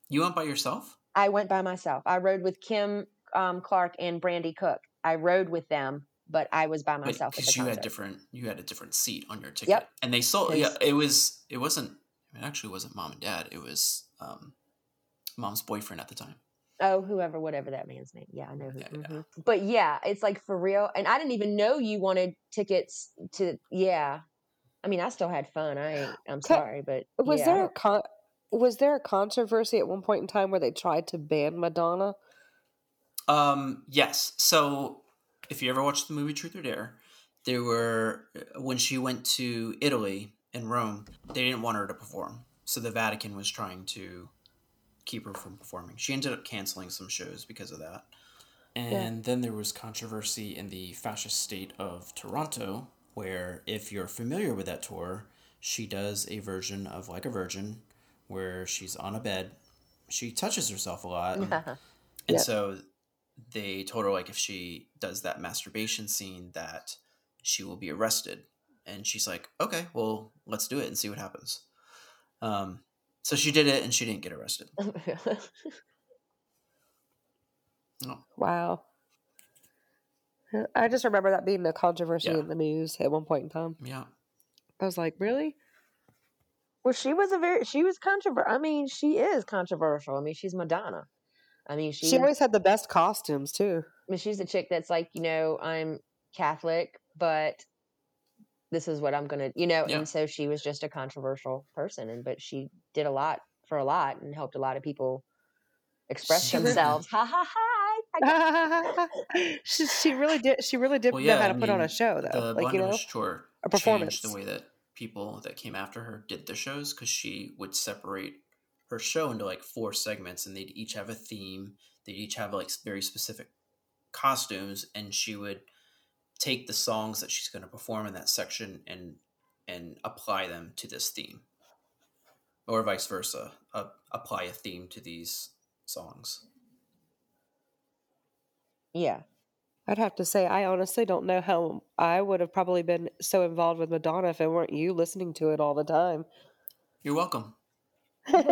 You went by yourself? I went by myself. I rode with Kim um, Clark and Brandy Cook. I rode with them, but I was by myself. Because you had different, you had a different seat on your ticket. Yep. And they sold. Yeah, it was. It wasn't. It actually wasn't mom and dad. It was um, mom's boyfriend at the time. Oh, whoever, whatever that man's name. Yeah, I know who. Yeah, mm-hmm. yeah. But yeah, it's like for real. And I didn't even know you wanted tickets to. Yeah, I mean, I still had fun. I, I'm sorry, but was yeah. there a con- was there a controversy at one point in time where they tried to ban Madonna? Um, yes. So if you ever watched the movie Truth or Dare, there were when she went to Italy and Rome, they didn't want her to perform. So the Vatican was trying to keep her from performing. She ended up canceling some shows because of that. And yeah. then there was controversy in the fascist state of Toronto, where if you're familiar with that tour, she does a version of Like a Virgin, where she's on a bed, she touches herself a lot, [laughs] and, and so they told her like if she does that masturbation scene that she will be arrested. And she's like okay well let's do it and see what happens. Um, so she did it and she didn't get arrested. [laughs] No. wow. I just remember that being a controversy yeah. in the news at one point in time. Yeah. I was like really? Well she was a very she was controversial i mean she is controversial. I mean she's madonna I mean, she, she always had the best costumes too. I mean, she's a chick that's like, you know, I'm Catholic, but this is what I'm gonna, you know. Yeah. And so she was just a controversial person, and but she did a lot for a lot and helped a lot of people express she themselves. ha ha ha! [laughs] she, she really did. She really did well, yeah, know how to I put mean, on a show, though. The like you know, tour a performance. The way that people that came after her did the shows because she would separate her show into like four segments and they'd each have a theme they'd each have like very specific costumes and she would take the songs that she's going to perform in that section and and apply them to this theme. Or vice versa uh, apply a theme to these songs. Yeah. I'd have to say i honestly don't know how i would have probably been so involved with madonna if it weren't you listening to it all the time. You're welcome and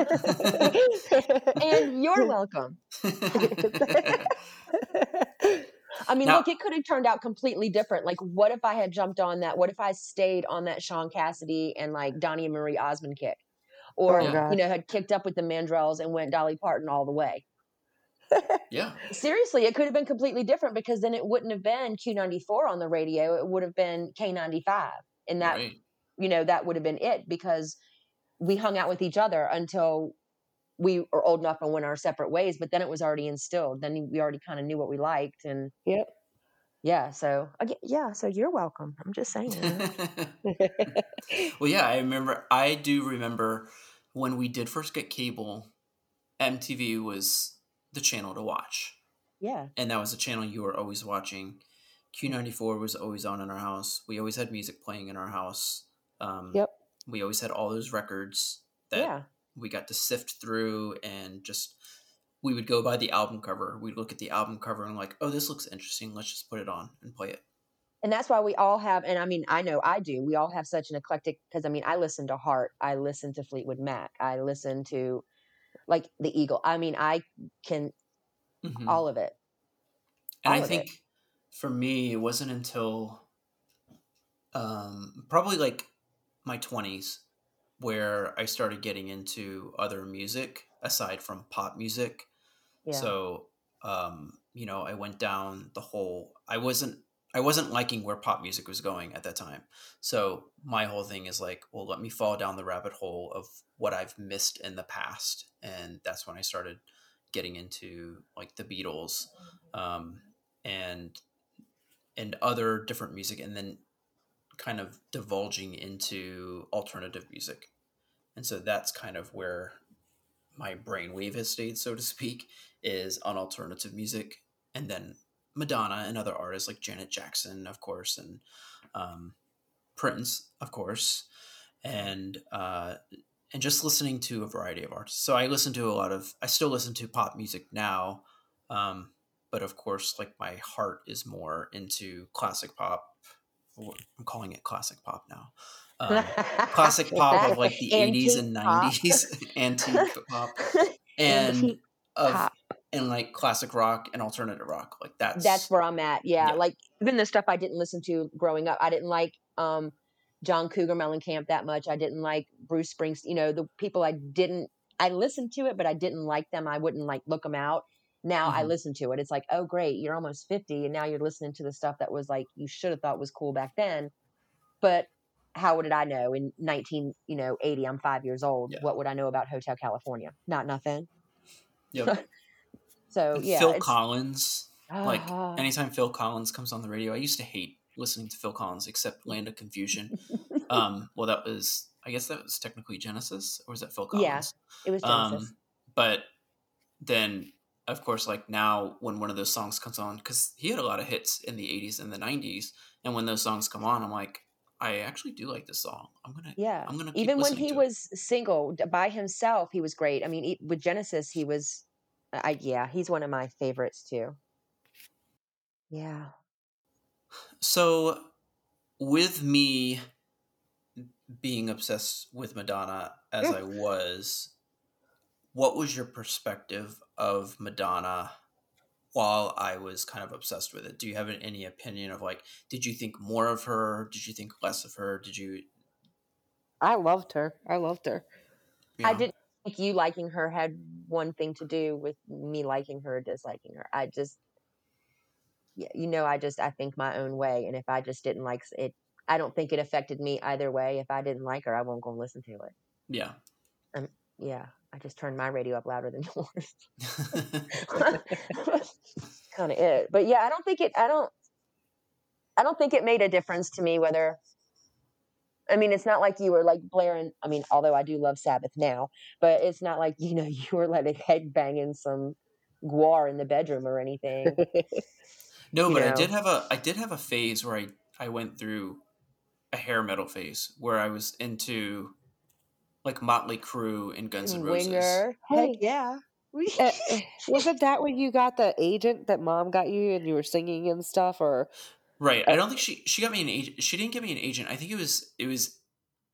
you're [laughs] welcome. [laughs] I mean, now, look, it could have turned out completely different. Like, what if I had jumped on that? What if I stayed on that Shaun Cassidy and like Donny and Marie Osmond kick? Or, oh, you know, had kicked up with the Mandrells and went Dolly Parton all the way. yeah. Seriously, it could have been completely different because then it wouldn't have been Q94 on the radio. It would have been K95. And that, right. you know, that would have been it because we hung out with each other until we were old enough and went our separate ways but then it was already instilled. Then we already kind of knew what we liked and yep. Yeah so yeah so you're welcome. I'm just saying [laughs] [laughs] well yeah i remember i do remember when we did first get cable mtv was the channel to watch. Yeah. And that was the channel you were always watching. Q94 was always on in our house. We always had music playing in our house um, yep we always had all those records that yeah. we got to sift through and just we would go by the album cover. We'd look at the album cover and like, oh, this looks interesting. Let's just put it on and play it. And that's why we all have, and I mean, I know I do. We all have such an eclectic because I mean, I listen to Heart, I listen to Fleetwood Mac, I listen to like the Eagle. I mean, I can mm-hmm. all of it. And all I think it. for me, it wasn't until um, probably like my 20s where I started getting into other music aside from pop music. Yeah. So, um, you know, I went down the whole I wasn't I wasn't liking where pop music was going at that time. So, my whole thing is like, well, let me fall down the rabbit hole of what I've missed in the past. And that's when I started getting into like the Beatles um, and and other different music and then kind of divulging into alternative music. And so that's kind of where my brainwave has stayed, so to speak, is on alternative music, and then Madonna and other artists like Janet Jackson, of course, and um, Prince, of course, and uh, and just listening to a variety of artists. So I listen to a lot of. I still listen to pop music now, um, but of course, like my heart is more into classic pop. I'm calling it classic pop now. Um, [laughs] classic pop of like the 80s and 90s, antique pop, [laughs] [laughs] and of pop. and like classic rock and alternative rock. Like that's that's where I'm at. Yeah, yeah, like even the stuff I didn't listen to growing up. I didn't like um John Cougar Mellencamp that much. I didn't like Bruce Springsteen. You know, the people I didn't. I listened to it, but I didn't like them. I wouldn't like look them out. Now mm-hmm. I listen to it. It's like, oh great, you're almost 50 and now you're listening to the stuff that was like you should have thought was cool back then. But how did I know in 19, you know, 80, I'm 5 years old. Yeah. What would I know about Hotel California? Not nothing. Yep. [laughs] so, yeah. Phil Collins. Uh, like ah. anytime Phil Collins comes on the radio, I used to hate listening to Phil Collins except Land of Confusion. [laughs] um, well, that was I guess that was technically Genesis, or was that Phil Collins? Yeah, it was Genesis. Um, but then of course, like now when one of those songs comes on, because he had a lot of hits in the 80s and the 90s. And when those songs come on, I'm like, I actually do like this song. I'm gonna, yeah. I'm gonna even when he was it. single by himself, he was great. I mean, with Genesis, he was, I yeah, he's one of my favorites too. Yeah. So, with me being obsessed with Madonna as mm. I was, what was your perspective of Madonna while I was kind of obsessed with it? Do you have any opinion of like, did you think more of her? Did you think less of her? Did you? I loved her. I loved her. Yeah. I didn't think you liking her had one thing to do with me liking her or disliking her. I just, yeah, you know, I just I think my own way, and if I just didn't like it, I don't think it affected me either way. If I didn't like her, I won't go listen to it. Yeah. Um, yeah. I just turned my radio up louder than [laughs] yours. [laughs] kind of it. But yeah, I don't think it. I don't. I don't think it made a difference to me whether. I mean, it's not like you were like blaring. I mean, although I do love Sabbath now, but it's not like you know [laughs] you were like head banging some GWAR in the bedroom or anything. no, but know? I did have a I did have a phase where I I went through a hair metal phase where I was into like Motley Crue and Guns N' Roses. Winger. Hey, yeah. [laughs] uh, wasn't that when you got the agent that mom got you and you were singing and stuff or right i don't think she she got me an agent she didn't give me an agent i think it was it was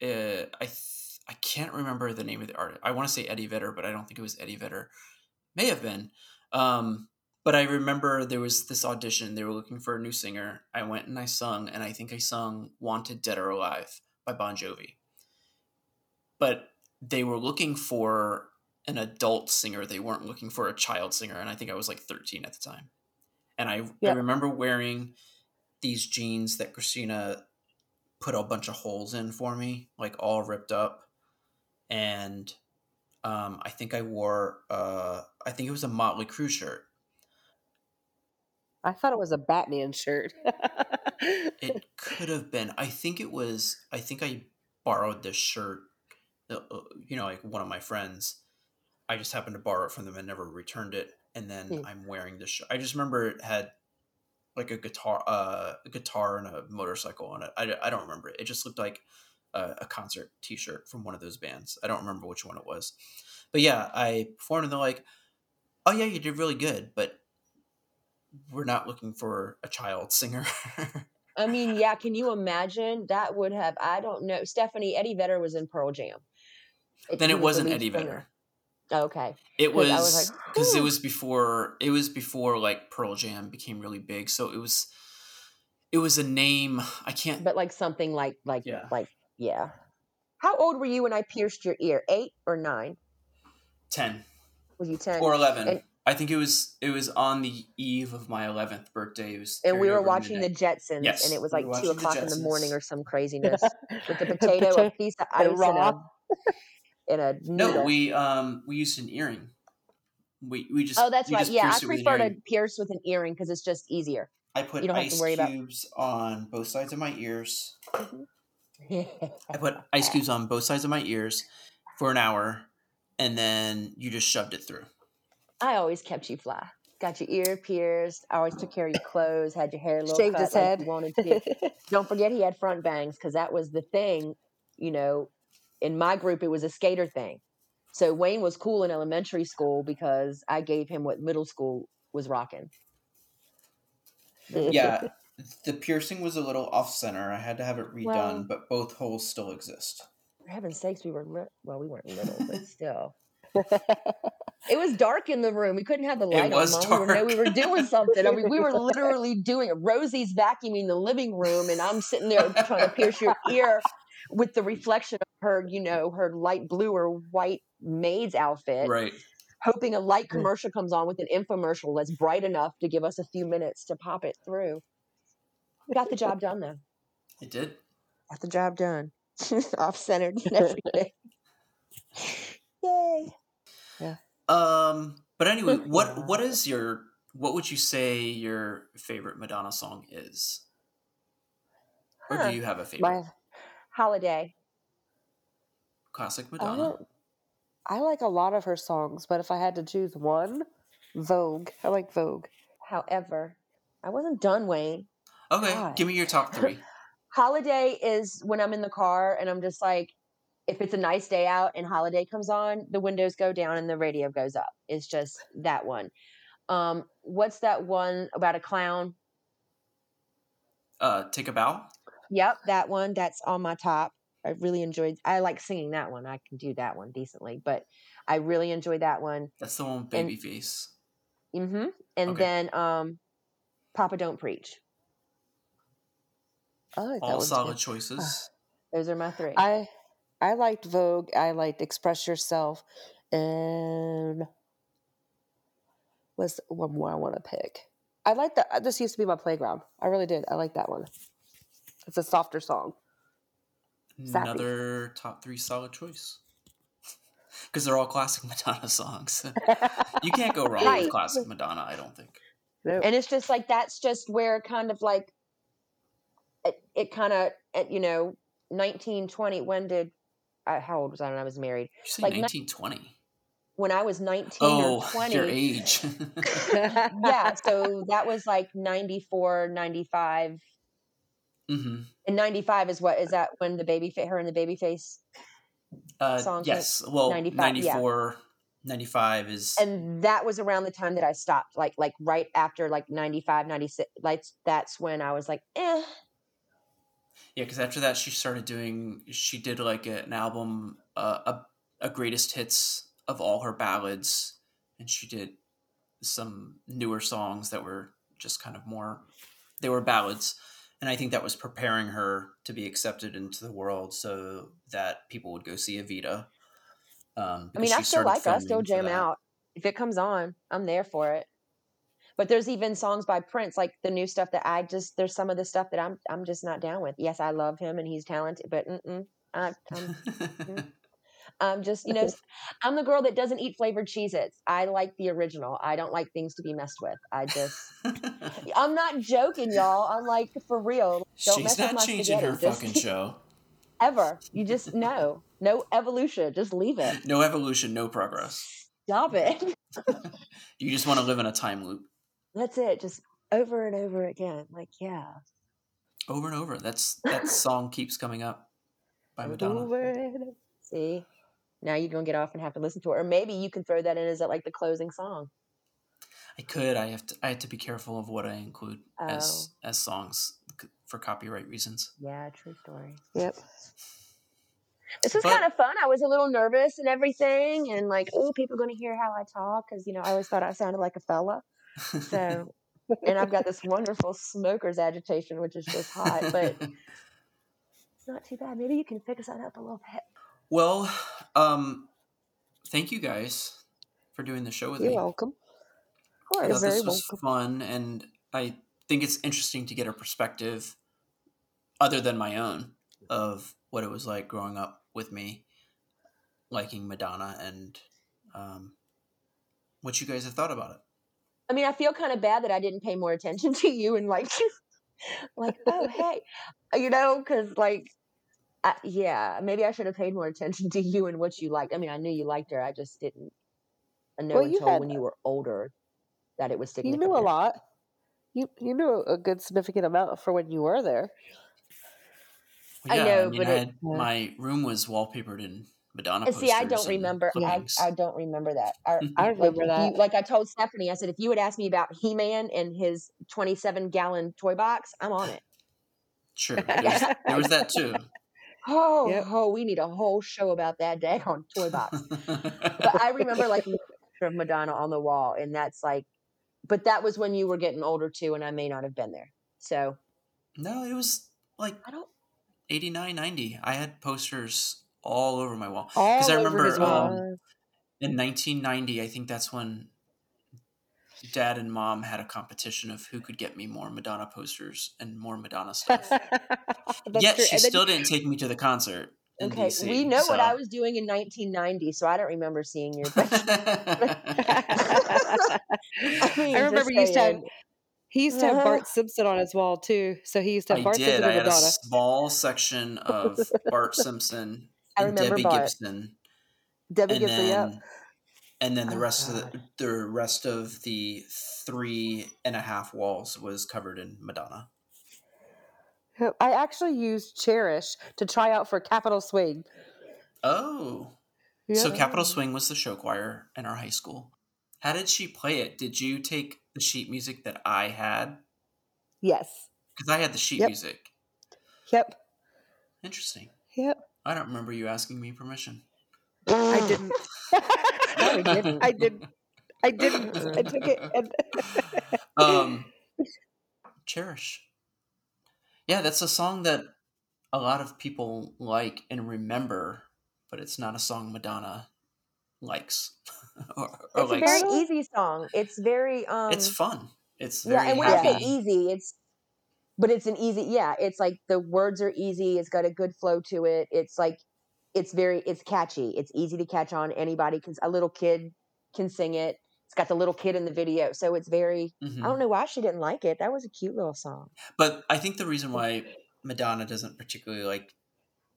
uh i th- i can't remember the name of the artist i want to say eddie vedder but i don't think it was eddie vedder may have been um but i remember there was this audition they were looking for a new singer i went and i sung and i think i sung wanted dead or alive by bon jovi but they were looking for an adult singer. They weren't looking for a child singer. And I think I was like 13 at the time. And I, I remember wearing these jeans that Kristina put a bunch of holes in for me, like all ripped up. And um, I think I wore, uh, I think it was a Motley Crue shirt. I thought it was a Batman shirt. [laughs] it could have been. I think it was, I think I borrowed this shirt you know, like one of my friends, I just happened to borrow it from them and never returned it. And then mm. I'm wearing this. Sh- I just remember it had like a guitar, uh, a guitar and a motorcycle on it. I, I don't remember it. It just looked like a, a concert T-shirt from one of those bands. I don't remember which one it was, but yeah, I performed and they're like, "Oh yeah, you did really good," but we're not looking for a child singer. I mean, yeah, can you [laughs] imagine? That would have, I don't know. Stephanie, Eddie Vedder was in Pearl Jam. It, then it wasn't Eddie Vedder. okay. It was because like, it was before it was before like Pearl Jam became really big. So it was it was a name I can't But like something like like yeah. like yeah. How old were you when I pierced your ear? 8 or 9? 10. Was you 10? Or 11. And, I think it was it was on the eve of my eleventh birthday. It was and we were watching the Jetsons, yes, and it was like we two o'clock in the morning or some [laughs] craziness with the potato, a piece of ice, and a, in a needle. No, we um we used an earring. We we just oh that's right yeah I prefer to pierce with an earring because it's just easier. I put you don't ice have to worry cubes about... on both sides of my ears. Mm-hmm. I put ice cubes on both sides of my ears for an hour, and then you just shoved it through. I always kept you fly. Got your ear pierced. I always took care of your [coughs] clothes. Had your hair a little Shaved cut his like head. you wanted to. [laughs] Don't forget he had front bangs because that was the thing. You know, in my group it was a skater thing. So Wayne was cool in elementary school because I gave him what middle school was rocking. Yeah, [laughs] the piercing was a little off center. I had to have it redone, Well- but both holes still exist. For heaven's sakes, we were li- well, we weren't little, but [laughs] still. It was dark in the room. We couldn't have the light was on. Mom. We, were, we were doing something. I mean, we were [laughs] literally doing it. Rosie's vacuuming the living room, and I'm sitting there trying to pierce your ear with the reflection of her, you know, her light blue or white maid's outfit, Right. hoping a light commercial comes on with an infomercial that's bright enough to give us a few minutes to pop it through. We got the job done, though. It did. Got the job done. [laughs] Off centered and [laughs] everything. Yay. Yeah. Um, but anyway, [laughs] what what is your what would you say your favorite Madonna song is? Or do you have a favorite My, Holiday. classic Madonna? don't, I like a lot of her songs, but if I had to choose one, Vogue. I like Vogue. However, I wasn't done, Wayne. Okay, God. give me your top three. [laughs] Holiday is when I'm in the car and I'm just like, if it's a nice day out and Holiday comes on, the windows go down and the radio goes up. It's just that one. Um, what's that one about a clown? Uh, take a bow. Yep, that one. That's on my top. I really enjoyed. I like singing that one. I can do that one decently, but I really enjoyed that one. That's the one with And- Babyface. hmm And Okay. then um, Papa Don't Preach. I like that All solid too. choices. Those are my three. I I liked Vogue. I liked Express Yourself, and what's one more I want to pick? I like that. This used to be my playground. I really did. I like that one. It's a softer song. Sappy. Another top three solid choice. [laughs] Because they're all classic [laughs] Madonna songs. [laughs] you can't go wrong Right. with classic Madonna, I don't think. Nope. and it's just like that's just where kind of like it, it kind of you know 1920 when did I, how old was i when i was married You say Like 1920. when i was 19 Oh, or 20 your age. yeah so that was like 94 95 hmm and 95 is what is that when the baby fa- her and the baby face Uh, Songs like yes. Well, 95, yeah. 94, 95 is. and that was around the time that i stopped like like right after like 95 96 like that's when i was like eh Yeah, because after that, she started doing. She did like a, an album, uh, a a greatest hits of all her ballads, and she did some newer songs that were just kind of more. They were ballads, and I think that was preparing her to be accepted into the world, so that people would go see Evita. Um, I mean, I still like. I still jam out. If it comes on, I'm there for it. But there's even songs by Prince, like the new stuff that I just there's some of the stuff that I'm I'm just not down with. Yes, I love him and he's talented, but I, I'm [laughs] I'm just you know I'm the girl that doesn't eat flavored Cheez-Its. I like the original. I don't like things to be messed with. I just [laughs] I'm not joking, y'all. I'm like for real. Don't She's mess with not my changing her. Just- fucking show. ever. You just no no evolution. Just leave it. No evolution, no progress. Stop it. [laughs] You just want to live in a time loop That's it. Just over and over again. Like, yeah. over and over. That's that song keeps coming up by Madonna. Over and- See? Now you're gonna get off and have to listen to it. Or maybe you can throw that in as like the closing song. I could. I have to. I have to be careful of what I include Oh. as as songs for copyright reasons. Yeah, true story. Yep. This was But- kind of fun. I was a little nervous and everything, and like, oh, people are gonna hear how I talk because you know I always thought I sounded like a fella. So, and I've got this wonderful smoker's agitation, which is just hot, but it's [laughs] not too bad. Maybe you can fix that up a little bit. well, um, thank you guys for doing the show with me. You're welcome. Of I course. thought this very was fun, and I think it's interesting to get a perspective other than my own of what it was like growing up with me, liking Madonna, and um, what you guys have thought about it. I mean, I feel kind of bad that I didn't pay more attention [laughs] to you and like, like, oh hey, you know, because like, I, yeah, maybe I should have paid more attention [laughs] to you and what you liked. I mean, I knew you liked her. I just didn't know well, until had, when you were older that it was significant. You knew a lot. You you knew a good significant amount for when you were there. Well, yeah, I know, I mean, but I had, it, my room was wallpapered in Madonna. See, I don't remember. I, I don't remember that. [laughs] I, I remember like, that. You, like I told Stephanie, I said, if you would ask me about He Man and his 27 gallon toy box, I'm on it. Sure, [laughs] there was, there was that too. Oh, yep. oh, we need a whole show about that day on toy box. but I [laughs] remember like a picture of Madonna on the wall, and that's like, but that was when you were getting older too, and I may not have been there. So, no, it was like I don't 89, 90. I had posters all over my wall because I remember um, in 1990. I think that's when dad and mom had a competition of who could get me more Madonna posters and more Madonna [laughs] stuff. Yet true. she still didn't take me to the concert. Okay, DC, we know so. what I was doing in 1990, so I don't remember seeing your. [laughs] [laughs] I, mean, I remember you said he used to have uh-huh. Bart Simpson on his wall too. So he used to have I Bart did. Simpson I had Madonna. a small section of Bart Simpson I remember Debbie Bart. Gibson. Debbie and Gibson, then, yeah. And then the oh, rest God. of the the rest of the three and a half walls was covered in Madonna. I actually used Cherish to try out for Capital Swing. Oh. Yeah. So Capital Swing was the show choir in our high school. How did she play it? Did you take the sheet music that I had? Yes. Because I had the sheet yep. music. Yep. Interesting. Yep. I don't remember you asking me permission. I didn't. [laughs] I didn't. I didn't. I didn't. I took it. And [laughs] um, cherish. Yeah, that's a song that a lot of people like and remember, but it's not a song Madonna likes. [laughs] or, or it's likes. a very easy song. It's very. um It's fun. It's yeah, and when happy. I say easy, it's but it's an easy yeah it's like the words are easy it's got a good flow to it it's like it's very it's catchy. It's easy to catch on. Anybody because a little kid can sing it. It's got the little kid in the video. So it's very mm-hmm. i don't know why she didn't like it. That was a cute little song. But i think the reason why madonna doesn't particularly like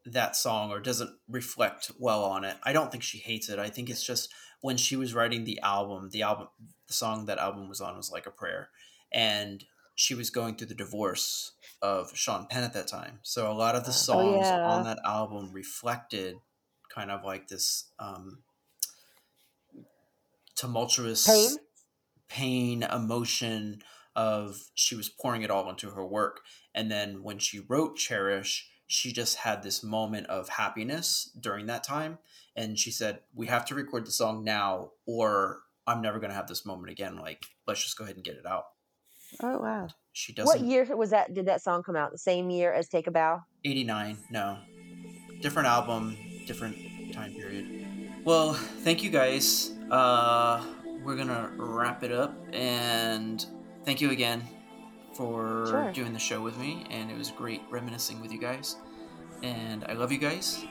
that song or doesn't reflect well on it i don't think she hates it. I think it's just when she was writing the album the album the song that album was on was like a prayer. And she was going through the divorce of Sean Penn at that time. So a lot of the oh, songs oh, yeah. on that album reflected kind of like this um, tumultuous pain? pain, emotion of she was pouring it all into her work. And then when she wrote Cherish, she just had this moment of happiness during that time. And she said, We have to record the song now, or I'm never going to have this moment again. Like, let's just go ahead and get it out. Oh wow. She does. What year was that? Did that song come out? The same year as Take a Bow? Eighty nine. No, different album, different time period. Well, thank you guys. Uh, we're gonna wrap it up, and thank you again for sure. doing the show with me. And it was great reminiscing with you guys. And I love you guys.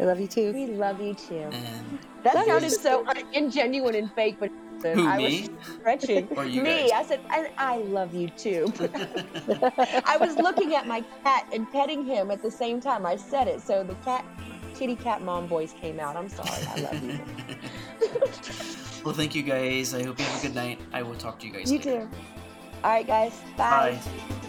I love you too. We love you too. And that sounded so ingenuine and fake, but who, I me? was stretching. me. Guys? I said, I, I love you too. [laughs] I was looking at my cat and petting him at the same time. I said it. So the cat, kitty cat mom voice came out. I'm sorry. I love you. [laughs] well, thank you guys. I hope you have a good night. I will talk to you guys soon. You later. too. All right, guys. Bye. Bye.